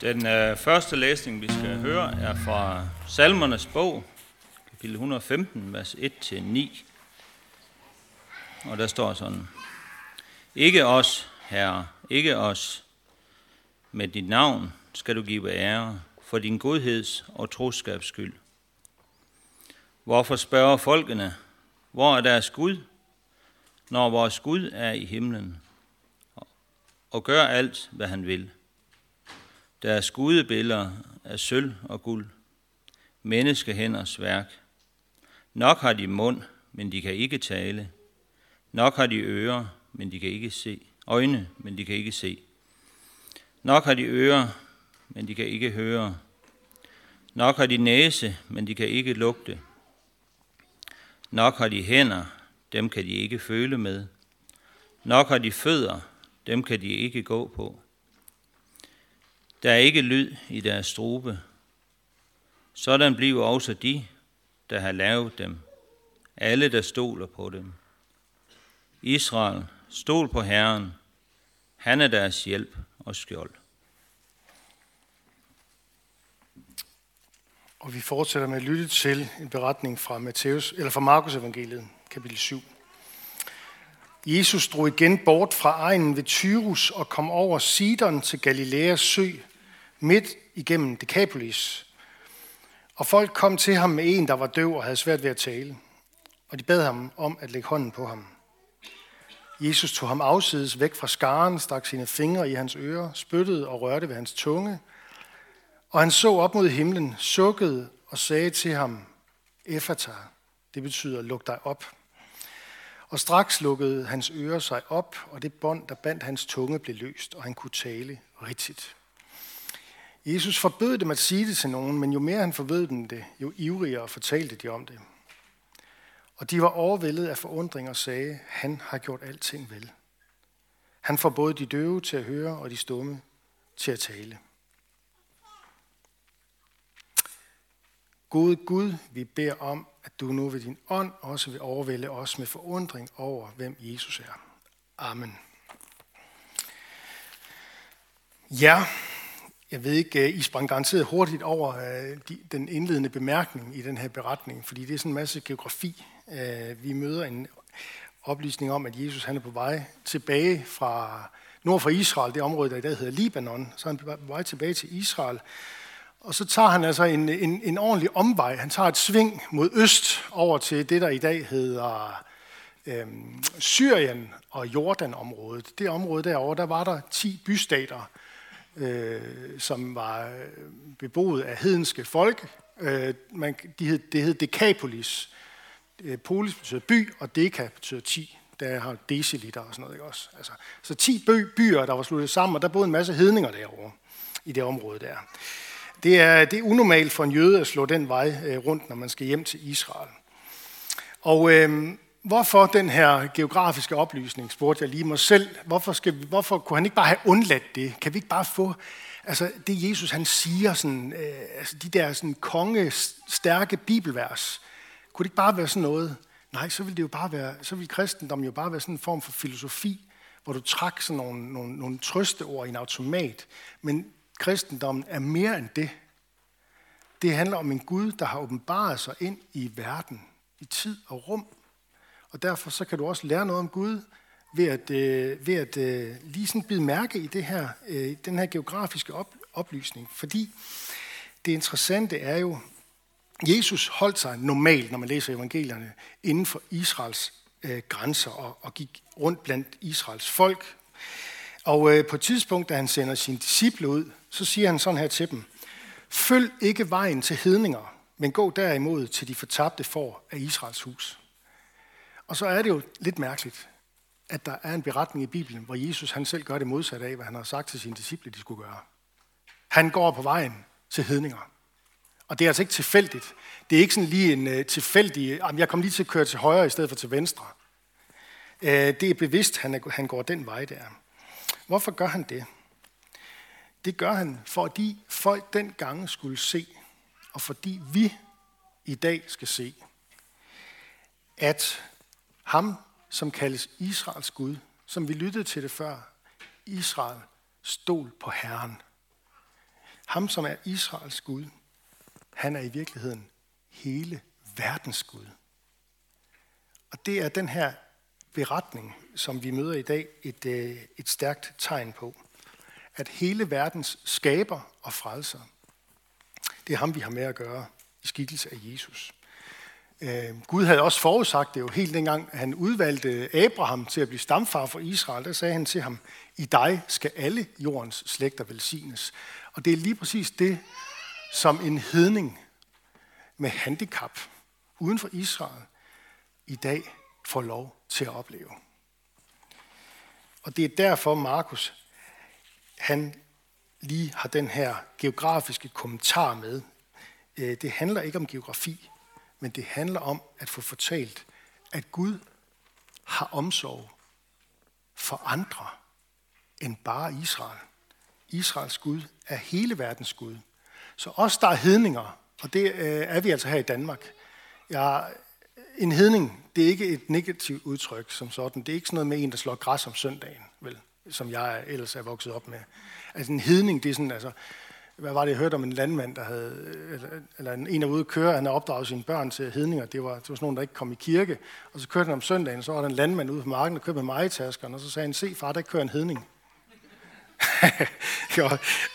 Den øh, første læsning, vi skal høre, er fra Salmernes bog, kapitel 115, vers 1-9. Og der står sådan, Ikke os, Herre, ikke os, med dit navn skal du give ære for din godheds og troskabs skyld. Hvorfor spørger folkene, hvor er deres Gud, når vores Gud er i himlen, og gør alt, hvad han vil? Deres gudebilleder af sølv og guld, menneskehænders værk. Nok har de mund, men de kan ikke tale. Nok har de ører, men de kan ikke se. Øjne, men de kan ikke se. Nok har de ører, men de kan ikke høre. Nok har de næse, men de kan ikke lugte. Nok har de hænder, dem kan de ikke føle med. Nok har de fødder, dem kan de ikke gå på. Der er ikke lyd i deres strube. Sådan bliver også de, der har lavet dem. Alle, der stoler på dem. Israel, stol på Herren. Han er deres hjælp og skjold. Og vi fortsætter med at lytte til en beretning fra Matthæus, eller fra Markus evangeliet, kapitel 7. Jesus drog igen bort fra egnen ved Tyrus og kom over Sidon til Galileas sø, midt igennem Decapolis. Og folk kom til ham med en, der var døv og havde svært ved at tale. Og de bad ham om at lægge hånden på ham. Jesus tog ham afsides væk fra skaren, stak sine fingre i hans ører, spyttede og rørte ved hans tunge. Og han så op mod himlen, sukkede og sagde til ham, Efata, det betyder, luk dig op. Og straks lukkede hans ører sig op, og det bånd, der bandt hans tunge, blev løst, og han kunne tale rigtigt. Jesus forbød dem at sige det til nogen, men jo mere han forbød dem det, jo ivrigere fortalte de om det. Og de var overvældet af forundring og sagde, han har gjort alting vel. Han får både de døve til at høre og de stumme til at tale. Gode Gud, vi beder om, at du nu ved din ånd også vil overvælde os med forundring over, hvem Jesus er. Amen. Ja, jeg ved ikke, øh, I sprang garanteret hurtigt over øh, den indledende bemærkning i den her beretning, fordi det er sådan en masse geografi. Øh, vi møder en oplysning om, at Jesus han er på vej tilbage fra nord for Israel, det område, der i dag hedder Libanon. Så er han på vej tilbage til Israel. Og så tager han altså en, en, en ordentlig omvej. Han tager et sving mod øst over til det, der i dag hedder øhm, Syrien og Jordanområdet. Det område derovre, der var der 10 bystater, øh, som var øh, beboet af hedenske folk. Øh, man, de hed, det hed Decapolis. Øh, Polis betyder by, og Deca betyder 10. Der har deciliter og sådan noget. Ikke også? Altså, så 10 byer, der var sluttet sammen, og der boede en masse hedninger derovre i det område der. Det er, det er unormalt for en jøde at slå den vej øh, rundt, når man skal hjem til Israel. Og øh, hvorfor den her geografiske oplysning, spurgte jeg lige mig selv. Hvorfor, skal, hvorfor kunne han ikke bare have undladt det? Kan vi ikke bare få altså det Jesus han siger, sådan, øh, altså de der sådan, konge, stærke bibelvers, kunne det ikke bare være sådan noget? Nej, så ville det jo bare være, så ville kristendom jo bare være sådan en form for filosofi, hvor du trak sådan nogle, nogle, nogle trøsteord i en automat. Men kristendommen er mere end det. Det handler om en Gud, der har åbenbaret sig ind i verden, i tid og rum. Og derfor så kan du også lære noget om Gud ved at, øh, ved at øh, lige sådan bide mærke i det her, øh, den her geografiske op, oplysning. Fordi det interessante er jo, Jesus holdt sig normalt, når man læser evangelierne, inden for Israels øh, grænser og, og gik rundt blandt Israels folk. Og øh, på et tidspunkt, da han sender sine disciple ud, så siger han sådan her til dem. Følg ikke vejen til hedninger, men gå derimod til de fortabte får af Israels hus. Og så er det jo lidt mærkeligt, at der er en beretning i Bibelen, hvor Jesus han selv gør det modsatte af, hvad han har sagt til sine disciple, de skulle gøre. Han går på vejen til hedninger. Og det er altså ikke tilfældigt. Det er ikke sådan lige en uh, tilfældig, jamen jeg kom lige til at køre til højre i stedet for til venstre. Uh, det er bevidst, han, er, han går den vej der. Hvorfor gør han det? Det gør han, fordi folk dengang skulle se, og fordi vi i dag skal se, at ham, som kaldes Israels Gud, som vi lyttede til det før, Israel stol på Herren. ham som er Israels Gud, han er i virkeligheden hele verdens Gud. Og det er den her beretning, som vi møder i dag, et, øh, et stærkt tegn på. At hele verdens skaber og frelser, det er ham, vi har med at gøre i skikkelse af Jesus. Øh, Gud havde også forudsagt det jo helt dengang, han udvalgte Abraham til at blive stamfar for Israel. Der sagde han til ham, i dig skal alle jordens slægter velsignes. Og det er lige præcis det, som en hedning med handicap uden for Israel i dag får lov til at opleve. Og det er derfor, Markus, han lige har den her geografiske kommentar med. Øh, det handler ikke om geografi, men det handler om at få fortalt, at Gud har omsorg for andre end bare Israel. Israels Gud er hele verdens Gud. Så os, der er hedninger, og det øh, er vi altså her i Danmark. Jeg, en hedning, det er ikke et negativt udtryk som sådan. Det er ikke sådan noget med en, der slår græs om søndagen, som jeg ellers er vokset op med. Altså en hedning, det er sådan, altså, hvad var det, jeg hørte om en landmand, der havde, eller en af ude at køre, han havde opdraget sine børn til hedninger. Det var, det var sådan nogen, der ikke kom i kirke. Og så kørte han om søndagen, så var der en landmand ude på marken, der kørte med majtaskerne, og så sagde han, se far, der kører en hedning. jo,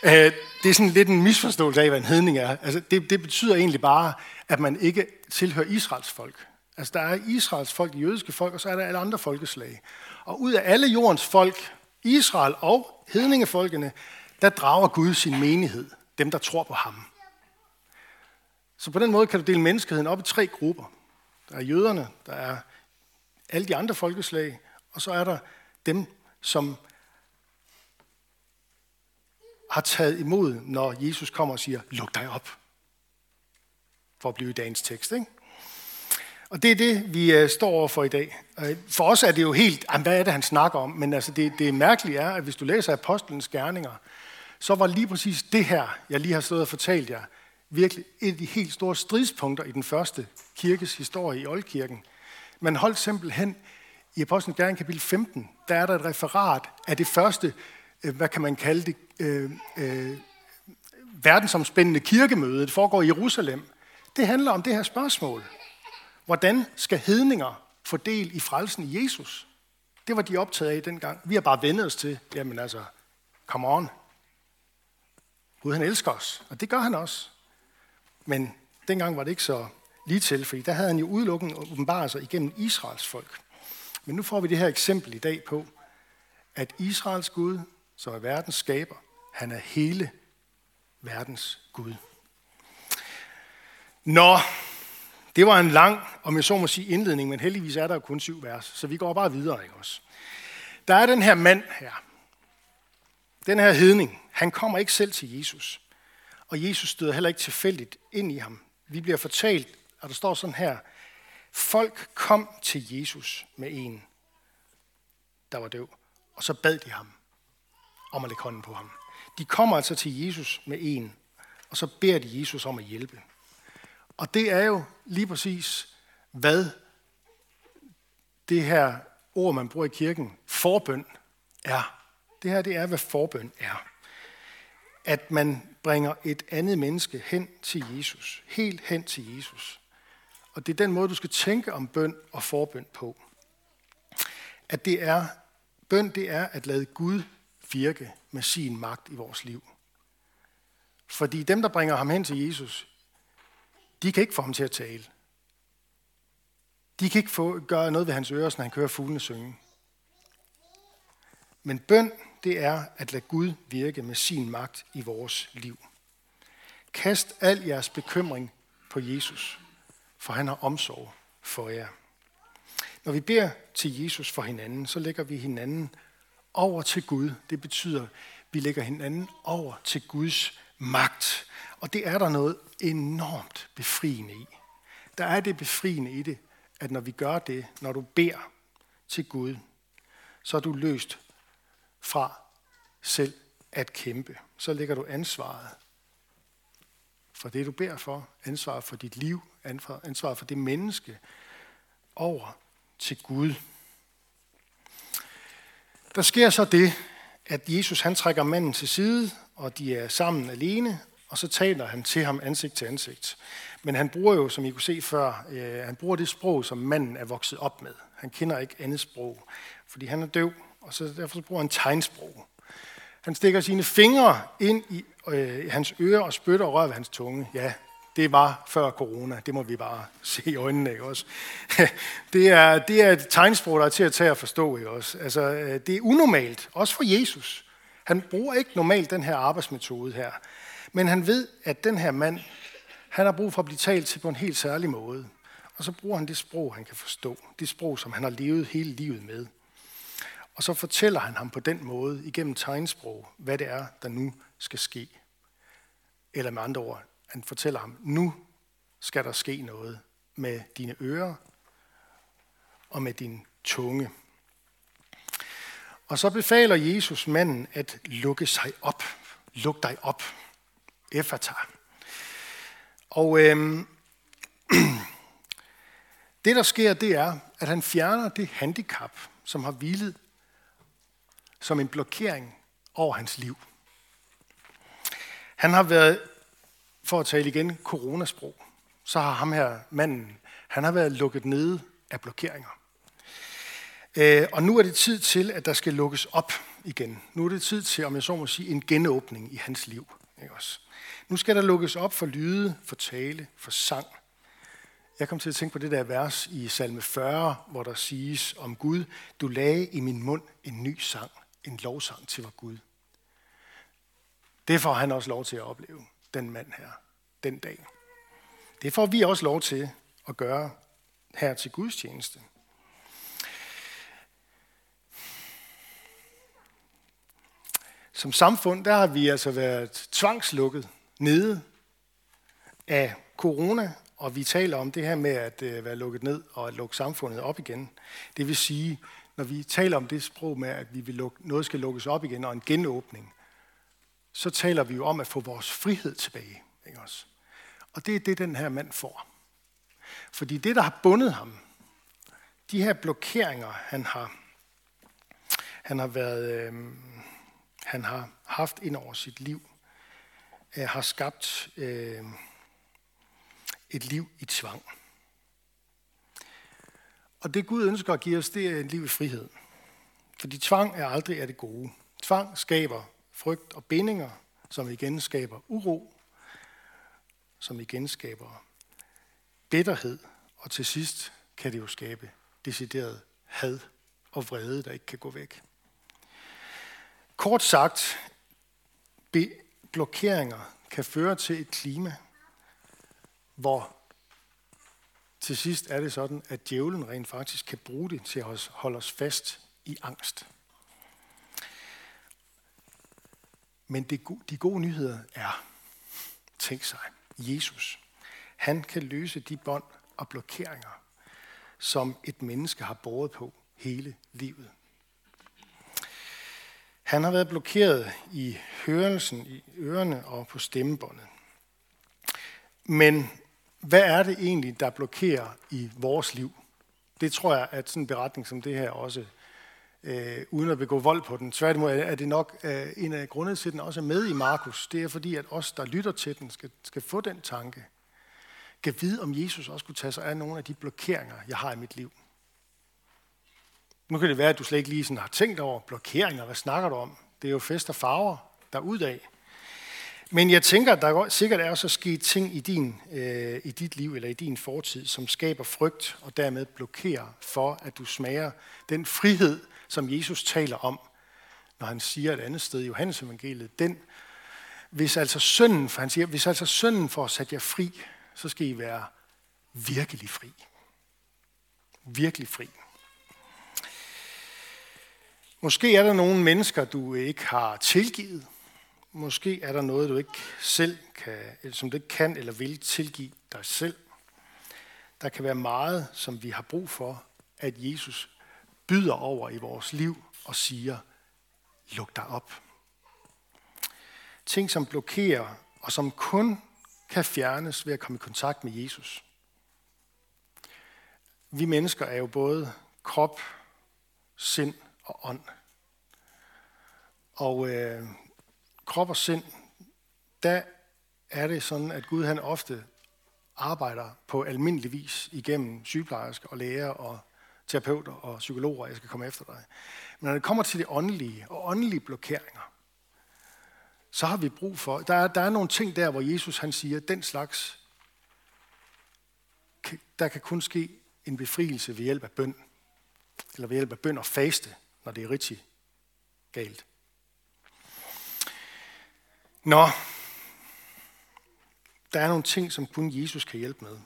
øh, det er sådan lidt en misforståelse af, hvad en hedning er. Altså, det, det betyder egentlig bare, at man ikke tilhører Israels folk. Altså, der er Israels folk, de jødiske folk, og så er der alle andre folkeslag. Og ud af alle jordens folk, Israel og hedningefolkene, der drager Gud sin menighed, dem der tror på ham. Så på den måde kan du dele menneskeheden op i tre grupper. Der er jøderne, der er alle de andre folkeslag, og så er der dem, som har taget imod, når Jesus kommer og siger, luk dig op. For at blive i dagens tekst. Ikke? Og det er det, vi øh, står over for i dag. Øh, for os er det jo helt, hvad er det, han snakker om? Men altså, det, det mærkelige er, at hvis du læser Apostlenes Gerninger, så var lige præcis det her, jeg lige har stået og fortalt jer, virkelig et af de helt store stridspunkter i den første kirkes historie i Oldkirken. Man holdt simpelthen i Apostlenes Gerning kapitel 15, der er der et referat af det første, øh, hvad kan man kalde det, øh, øh, verdensomspændende kirkemøde. Det foregår i Jerusalem. Det handler om det her spørgsmål. Hvordan skal hedninger få del i frelsen i Jesus? Det var de optaget af dengang. Vi har bare vendet os til, jamen altså, come on. Gud han elsker os, og det gør han også. Men dengang var det ikke så lige til, fordi der havde han jo udelukkende åbenbaret sig igennem Israels folk. Men nu får vi det her eksempel i dag på, at Israels Gud, som er verdens skaber, han er hele verdens Gud. Nå, det var en lang, om jeg så må sige, indledning, men heldigvis er der kun syv vers, så vi går bare videre, ikke også? Der er den her mand her. Den her hedning, han kommer ikke selv til Jesus. Og Jesus støder heller ikke tilfældigt ind i ham. Vi bliver fortalt, og der står sådan her, folk kom til Jesus med en, der var døv, og så bad de ham om at lægge hånden på ham. De kommer altså til Jesus med en, og så beder de Jesus om at hjælpe. Og det er jo lige præcis, hvad det her ord, man bruger i kirken, forbøn, er. Det her, det er, hvad forbøn er. At man bringer et andet menneske hen til Jesus. Helt hen til Jesus. Og det er den måde, du skal tænke om bøn og forbøn på. At det er, bøn det er at lade Gud virke med sin magt i vores liv. Fordi dem, der bringer ham hen til Jesus, de kan ikke få ham til at tale. De kan ikke få, gøre noget ved hans ører, når han kører fuglene synge. Men bøn, det er at lade Gud virke med sin magt i vores liv. Kast al jeres bekymring på Jesus, for han har omsorg for jer. Når vi beder til Jesus for hinanden, så lægger vi hinanden over til Gud. Det betyder, at vi lægger hinanden over til Guds magt. Og det er der noget enormt befriende i. Der er det befriende i det, at når vi gør det, når du beder til Gud, så er du løst fra selv at kæmpe. Så lægger du ansvaret for det, du beder for, ansvaret for dit liv, ansvaret for det menneske, over til Gud. Der sker så det, at Jesus han trækker manden til side, og de er sammen alene, og så taler han til ham ansigt til ansigt. Men han bruger jo, som I kunne se før, øh, han bruger det sprog, som manden er vokset op med. Han kender ikke andet sprog, fordi han er døv, og så derfor så bruger han tegnsprog. Han stikker sine fingre ind i øh, hans ører og spytter og rører ved hans tunge. Ja, det var før corona. Det må vi bare se i øjnene, ikke også? Det er, det er et tegnsprog, der er til at tage og forstå, ikke også? Altså, øh, det er unormalt, også for Jesus. Han bruger ikke normalt den her arbejdsmetode her. Men han ved, at den her mand, han har brug for at blive talt til på en helt særlig måde. Og så bruger han det sprog, han kan forstå. Det sprog, som han har levet hele livet med. Og så fortæller han ham på den måde, igennem tegnsprog, hvad det er, der nu skal ske. Eller med andre ord, han fortæller ham, nu skal der ske noget med dine ører og med din tunge. Og så befaler Jesus manden at lukke sig op. Luk dig op. Efata. Og øhm, det, der sker, det er, at han fjerner det handicap, som har hvilet som en blokering over hans liv. Han har været, for at tale igen, coronasprog. Så har ham her manden, han har været lukket nede af blokeringer. Øh, og nu er det tid til, at der skal lukkes op igen. Nu er det tid til, om jeg så må sige, en genåbning i hans liv. Ikke også? Nu skal der lukkes op for lyde, for tale, for sang. Jeg kom til at tænke på det der vers i salme 40, hvor der siges om Gud, du lagde i min mund en ny sang, en lovsang til vor Gud. Det får han også lov til at opleve, den mand her, den dag. Det får vi også lov til at gøre her til Guds tjeneste. Som samfund, der har vi altså været tvangslukket nede af corona, og vi taler om det her med at øh, være lukket ned og at lukke samfundet op igen. Det vil sige, når vi taler om det sprog med, at vi vil lukke, noget skal lukkes op igen og en genåbning, så taler vi jo om at få vores frihed tilbage. Ikke også? Og det er det, den her mand får. Fordi det, der har bundet ham, de her blokeringer, han har, han har været, øh, han har haft ind over sit liv, øh, har skabt øh, et liv i tvang. Og det Gud ønsker at give os, det er et liv i frihed. Fordi tvang er aldrig af det gode. Tvang skaber frygt og bindinger, som igen skaber uro, som igen skaber bitterhed, og til sidst kan det jo skabe decideret had og vrede, der ikke kan gå væk. Kort sagt, blokeringer kan føre til et klima, hvor til sidst er det sådan, at djævlen rent faktisk kan bruge det til at holde os fast i angst. Men det, de gode nyheder er, tænk sig, Jesus. Han kan løse de bånd og blokeringer, som et menneske har båret på hele livet. Han har været blokeret i hørelsen, i ørerne og på stemmebåndet. Men hvad er det egentlig, der blokerer i vores liv? Det tror jeg, at sådan en beretning som det her også, øh, uden at begå vold på den, tværtimod er det nok øh, en af grundene til, at den også er med i Markus. Det er fordi, at os, der lytter til den, skal, skal få den tanke. Kan vide, om Jesus også kunne tage sig af nogle af de blokeringer, jeg har i mit liv. Nu kan det være, at du slet ikke lige sådan har tænkt over blokeringer. Hvad snakker du om? Det er jo fest og farver, der er ud af. Men jeg tænker, at der sikkert er også sket ting i, din, øh, i dit liv eller i din fortid, som skaber frygt og dermed blokerer for, at du smager den frihed, som Jesus taler om, når han siger et andet sted i Johannes evangeliet. Den, hvis altså sønnen, for han siger, hvis altså sønnen får sat jer fri, så skal I være virkelig fri. Virkelig fri. Måske er der nogle mennesker, du ikke har tilgivet, Måske er der noget, du ikke selv kan, eller som du ikke kan eller vil tilgive dig selv. Der kan være meget, som vi har brug for, at Jesus byder over i vores liv og siger, luk dig op. Ting, som blokerer og som kun kan fjernes ved at komme i kontakt med Jesus. Vi mennesker er jo både krop, sind og ånd. Og øh, krop og sind, der er det sådan, at Gud han ofte arbejder på almindelig vis igennem sygeplejersker og læger og terapeuter og psykologer, jeg skal komme efter dig. Men når det kommer til det åndelige og åndelige blokeringer, så har vi brug for, der er, der er nogle ting der, hvor Jesus han siger, den slags, der kan kun ske en befrielse ved hjælp af bøn, eller ved hjælp af bøn og faste, når det er rigtig galt. Nå, der er nogle ting, som kun Jesus kan hjælpe med.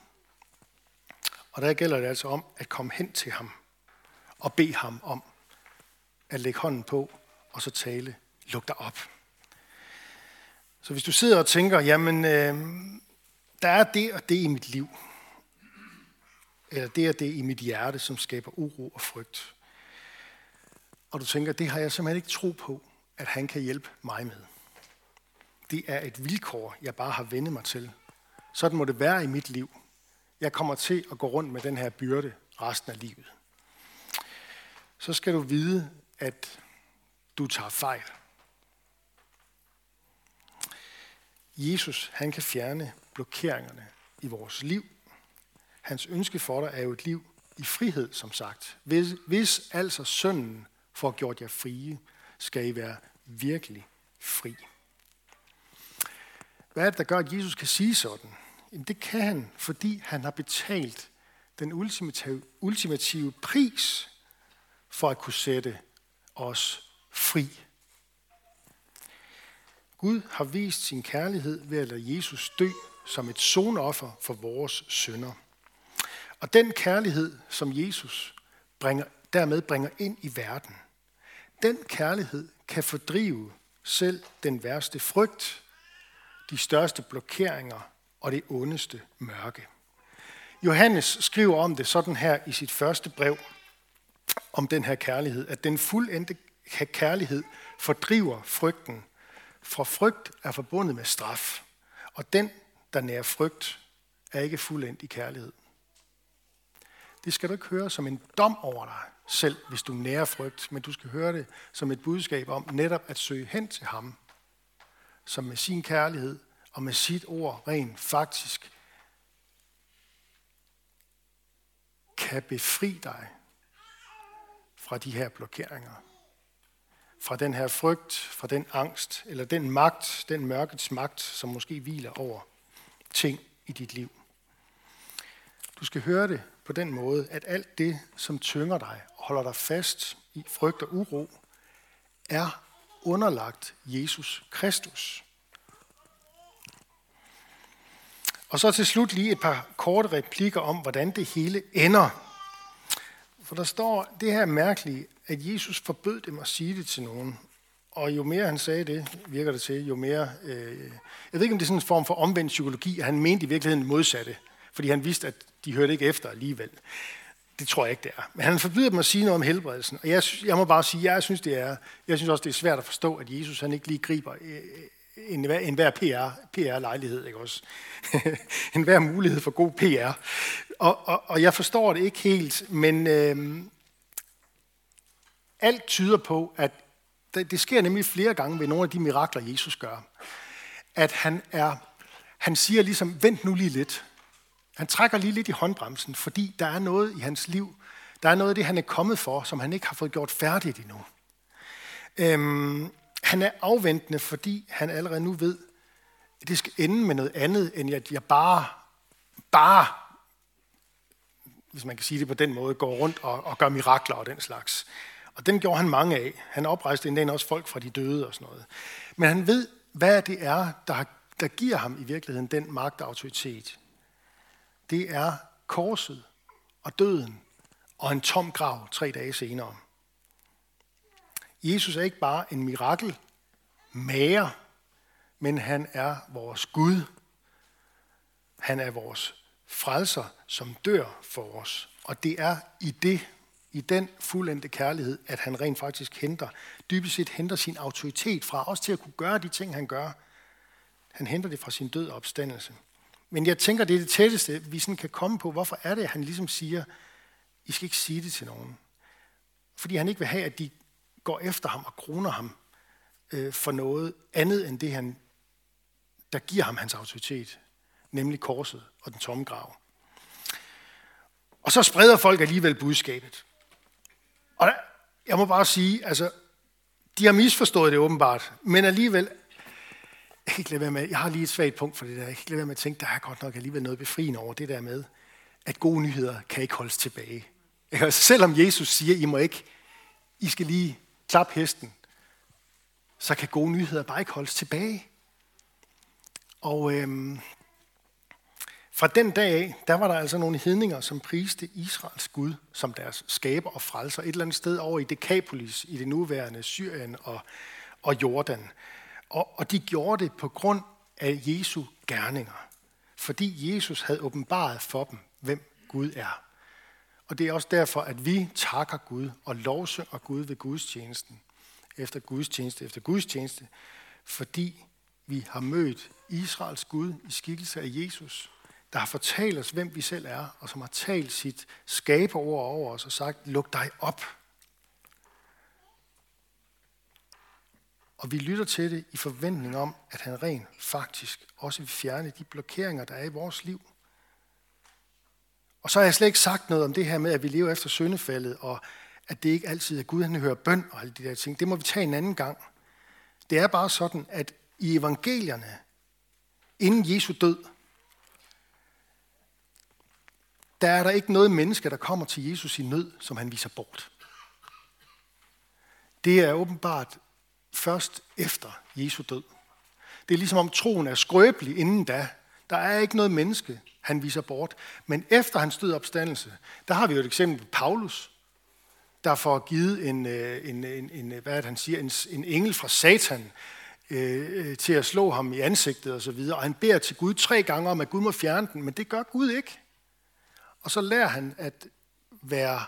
Og der gælder det altså om at komme hen til ham og bede ham om at lægge hånden på og så tale, luk dig op. Så hvis du sidder og tænker, jamen, øh, der er det og det i mit liv, eller det og det i mit hjerte, som skaber uro og frygt, og du tænker, det har jeg simpelthen ikke tro på, at han kan hjælpe mig med. Det er et vilkår, jeg bare har vendt mig til. Sådan må det være i mit liv. Jeg kommer til at gå rundt med den her byrde resten af livet. Så skal du vide, at du tager fejl. Jesus, han kan fjerne blokeringerne i vores liv. Hans ønske for dig er jo et liv i frihed, som sagt. Hvis, hvis altså sønnen får gjort jer frie, skal I være virkelig fri. Hvad er det, der gør, at Jesus kan sige sådan? Jamen, det kan han, fordi han har betalt den ultimative, ultimative pris for at kunne sætte os fri. Gud har vist sin kærlighed ved at lade Jesus dø som et sonoffer for vores synder. Og den kærlighed, som Jesus bringer, dermed bringer ind i verden, den kærlighed kan fordrive selv den værste frygt, de største blokeringer og det ondeste mørke. Johannes skriver om det sådan her i sit første brev om den her kærlighed, at den fuldendte kærlighed fordriver frygten, for frygt er forbundet med straf, og den, der nærer frygt, er ikke fuldendt i kærlighed. Det skal du ikke høre som en dom over dig selv, hvis du nærer frygt, men du skal høre det som et budskab om netop at søge hen til ham, som med sin kærlighed og med sit ord rent faktisk kan befri dig fra de her blokeringer. Fra den her frygt, fra den angst, eller den magt, den mørkets magt, som måske hviler over ting i dit liv. Du skal høre det på den måde, at alt det, som tynger dig og holder dig fast i frygt og uro, er underlagt Jesus Kristus. Og så til slut lige et par korte replikker om, hvordan det hele ender. For der står det her mærkelige, at Jesus forbød dem at sige det til nogen. Og jo mere han sagde det, virker det til, jo mere... Øh, jeg ved ikke, om det er sådan en form for omvendt psykologi, at han mente i virkeligheden modsatte. Fordi han vidste, at de hørte ikke efter alligevel. Det tror jeg ikke, det er. Men han forbyder dem at sige noget om helbredelsen. Og jeg, jeg må bare sige, jeg synes, det er, jeg synes også, det er svært at forstå, at Jesus han ikke lige griber en, en hver PR, PR-lejlighed, ikke også? en hver mulighed for god PR. Og, og, og jeg forstår det ikke helt, men øh, alt tyder på, at det, det sker nemlig flere gange ved nogle af de mirakler, Jesus gør. At han er, han siger ligesom, vent nu lige lidt. Han trækker lige lidt i håndbremsen, fordi der er noget i hans liv, der er noget af det, han er kommet for, som han ikke har fået gjort færdigt endnu. Øhm, han er afventende, fordi han allerede nu ved, at det skal ende med noget andet, end at jeg bare, bare, hvis man kan sige det på den måde, går rundt og, og gør mirakler og den slags. Og den gjorde han mange af. Han oprejste endda også folk fra de døde og sådan noget. Men han ved, hvad det er, der, der giver ham i virkeligheden den magt og autoritet. Det er korset og døden og en tom grav tre dage senere. Jesus er ikke bare en mirakel mager, men han er vores Gud. Han er vores frelser, som dør for os. Og det er i det, i den fuldendte kærlighed, at han rent faktisk henter, dybest set henter sin autoritet fra os til at kunne gøre de ting, han gør. Han henter det fra sin død og opstandelse. Men jeg tænker, det er det tætteste, vi sådan kan komme på. Hvorfor er det, at han ligesom siger, I skal ikke sige det til nogen? Fordi han ikke vil have, at de går efter ham og kroner ham øh, for noget andet end det, han, der giver ham hans autoritet, nemlig korset og den tomme grav. Og så spreder folk alligevel budskabet. Og der, jeg må bare sige, altså, de har misforstået det åbenbart, men alligevel, jeg kan ikke lade være med, jeg har lige et svagt punkt for det der, jeg kan ikke lade være med at tænke, der er godt nok alligevel noget befriende over det der med, at gode nyheder kan ikke holdes tilbage. Ikke? Altså, selvom Jesus siger, I må ikke, I skal lige klappe hesten, så kan gode nyheder bare ikke holdes tilbage. Og øhm, fra den dag af, der var der altså nogle hedninger, som priste Israels Gud som deres skaber og frelser et eller andet sted over i Dekapolis, i det nuværende Syrien og, og Jordan. Og, og de gjorde det på grund af Jesu gerninger, fordi Jesus havde åbenbaret for dem, hvem Gud er. Og det er også derfor, at vi takker Gud og lovsynger Gud ved gudstjenesten, efter gudstjeneste efter gudstjeneste, fordi vi har mødt Israels Gud i skikkelse af Jesus, der har fortalt os, hvem vi selv er, og som har talt sit skaberord over os og sagt, luk dig op. Og vi lytter til det i forventning om, at han rent faktisk også vil fjerne de blokeringer, der er i vores liv. Og så har jeg slet ikke sagt noget om det her med, at vi lever efter syndefaldet, og at det ikke altid er Gud, han hører bøn og alle de der ting. Det må vi tage en anden gang. Det er bare sådan, at i evangelierne, inden Jesu død, der er der ikke noget menneske, der kommer til Jesus i nød, som han viser bort. Det er åbenbart først efter Jesu død. Det er ligesom om troen er skrøbelig inden da. Der er ikke noget menneske, han viser bort. Men efter hans død opstandelse, der har vi jo et eksempel på Paulus, der får givet en, øh, en, en, en øh, hvad er det, han siger, en, en engel fra Satan øh, øh, til at slå ham i ansigtet og så videre. Og han beder til Gud tre gange om, at Gud må fjerne den, men det gør Gud ikke. Og så lærer han at være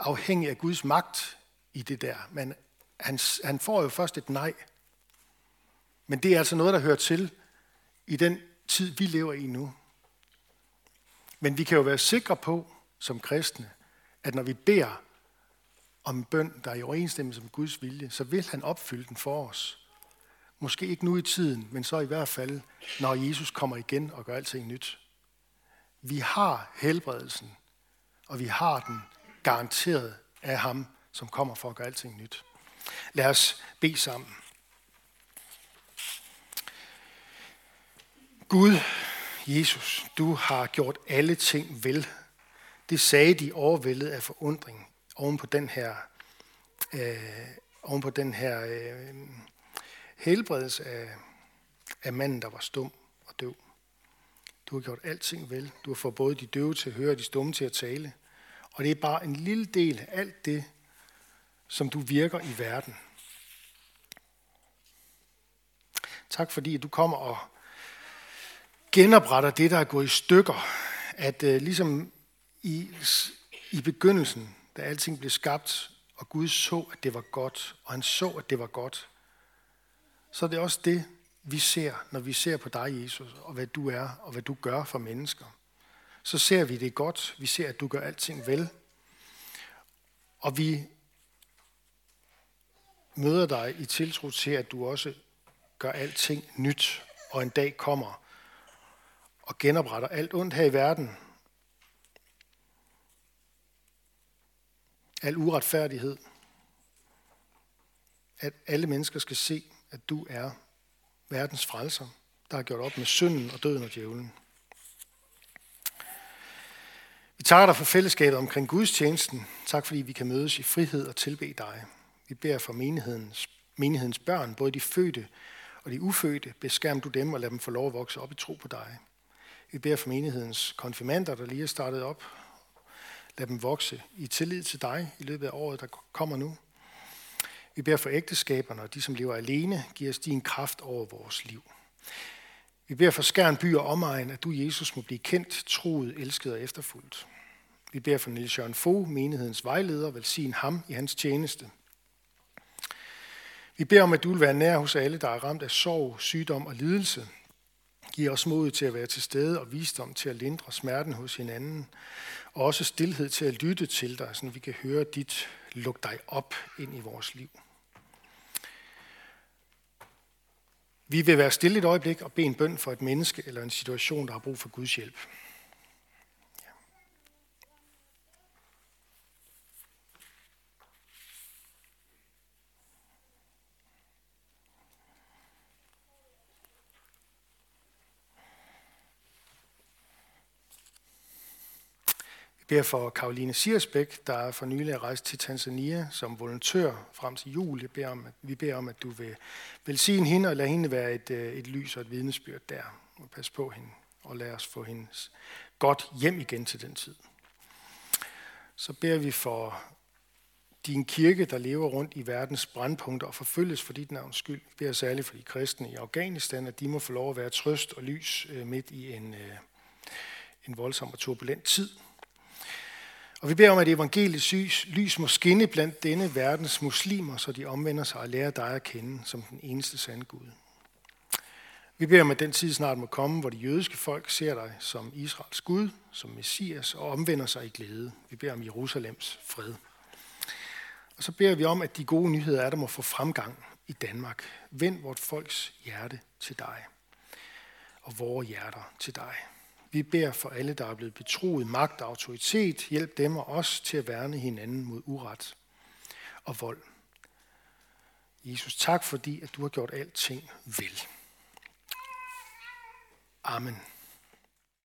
afhængig af Guds magt i det der. Men han, han får jo først et nej. Men det er altså noget, der hører til i den tid, vi lever i nu. Men vi kan jo være sikre på, som kristne, at når vi beder om bøn, der er i overensstemmelse med Guds vilje, så vil han opfylde den for os. Måske ikke nu i tiden, men så i hvert fald, når Jesus kommer igen og gør alting nyt. Vi har helbredelsen, og vi har den garanteret af ham, som kommer for at gøre alting nyt. Lad os bede sammen. Gud, Jesus, du har gjort alle ting vel. Det sagde de overvældet af forundring oven på den her, øh, oven på den her øh, helbredelse af, af manden, der var stum og døv. Du har gjort alting vel. Du har fået både de døve til at høre og de stumme til at tale. Og det er bare en lille del af alt det, som du virker i verden. Tak fordi du kommer og genopretter det, der er gået i stykker. At uh, ligesom i, i begyndelsen, da alting blev skabt, og Gud så, at det var godt, og han så, at det var godt, så er det også det, vi ser, når vi ser på dig, Jesus, og hvad du er, og hvad du gør for mennesker. Så ser vi det godt. Vi ser, at du gør alting vel. Og vi møder dig i tiltro til, at du også gør alting nyt, og en dag kommer og genopretter alt ondt her i verden. Al uretfærdighed. At alle mennesker skal se, at du er verdens frelser, der har gjort op med synden og døden og djævlen. Vi takker dig for fællesskabet omkring Guds tjenesten. Tak fordi vi kan mødes i frihed og tilbe dig. Vi beder for menighedens, menighedens børn, både de fødte og de ufødte. Beskærm du dem og lad dem få lov at vokse op i tro på dig. Vi beder for menighedens konfirmander, der lige er startet op. Lad dem vokse i tillid til dig i løbet af året, der kommer nu. Vi beder for ægteskaberne og de, som lever alene, Giv os din kraft over vores liv. Vi beder for Skærn by og omegn, at du, Jesus, må blive kendt, troet, elsket og efterfulgt. Vi beder for Niels Jørgen Fogh, menighedens vejleder, velsign ham i hans tjeneste. Vi beder om, at du vil være nær hos alle, der er ramt af sorg, sygdom og lidelse. Giv os mod til at være til stede og visdom til at lindre smerten hos hinanden. Og også stillhed til at lytte til dig, så vi kan høre dit luk dig op ind i vores liv. Vi vil være stille et øjeblik og bede en bøn for et menneske eller en situation, der har brug for Guds hjælp. Derfor for Karoline Siersbæk, der er for nylig rejst til Tanzania som volontør frem til jul. Jeg beder om, at, vi beder om, at du vil velsigne hende og lade hende være et, øh, et lys og et vidnesbyrd der. Og pas på hende og lad os få hende godt hjem igen til den tid. Så beder vi for din kirke, der lever rundt i verdens brandpunkter og forfølges for dit navns skyld. Vi beder særligt for de kristne i Afghanistan, at de må få lov at være trøst og lys øh, midt i en, øh, en voldsom og turbulent tid. Og vi beder om, at evangeliets lys, lys må skinne blandt denne verdens muslimer, så de omvender sig og lærer dig at kende som den eneste sande Gud. Vi beder om, at den tid snart må komme, hvor de jødiske folk ser dig som Israels Gud, som Messias, og omvender sig i glæde. Vi beder om Jerusalems fred. Og så beder vi om, at de gode nyheder er, der må få fremgang i Danmark. Vend vort folks hjerte til dig, og vores hjerter til dig. Vi beder for alle, der er blevet betroet magt og autoritet. Hjælp dem og os til at værne hinanden mod uret og vold. Jesus, tak fordi, at du har gjort alting vel. Amen.